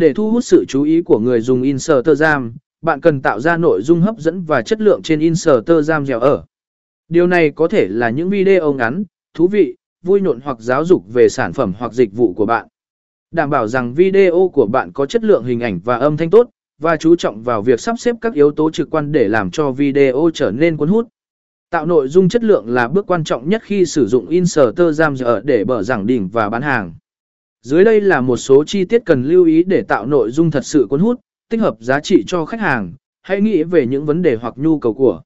Để thu hút sự chú ý của người dùng Instagram, bạn cần tạo ra nội dung hấp dẫn và chất lượng trên Instagram dẻo ở. Điều này có thể là những video ngắn, thú vị, vui nhộn hoặc giáo dục về sản phẩm hoặc dịch vụ của bạn. Đảm bảo rằng video của bạn có chất lượng hình ảnh và âm thanh tốt, và chú trọng vào việc sắp xếp các yếu tố trực quan để làm cho video trở nên cuốn hút. Tạo nội dung chất lượng là bước quan trọng nhất khi sử dụng Instagram để mở giảng đỉnh và bán hàng. Dưới đây là một số chi tiết cần lưu ý để tạo nội dung thật sự cuốn hút, tích hợp giá trị cho khách hàng. Hãy nghĩ về những vấn đề hoặc nhu cầu của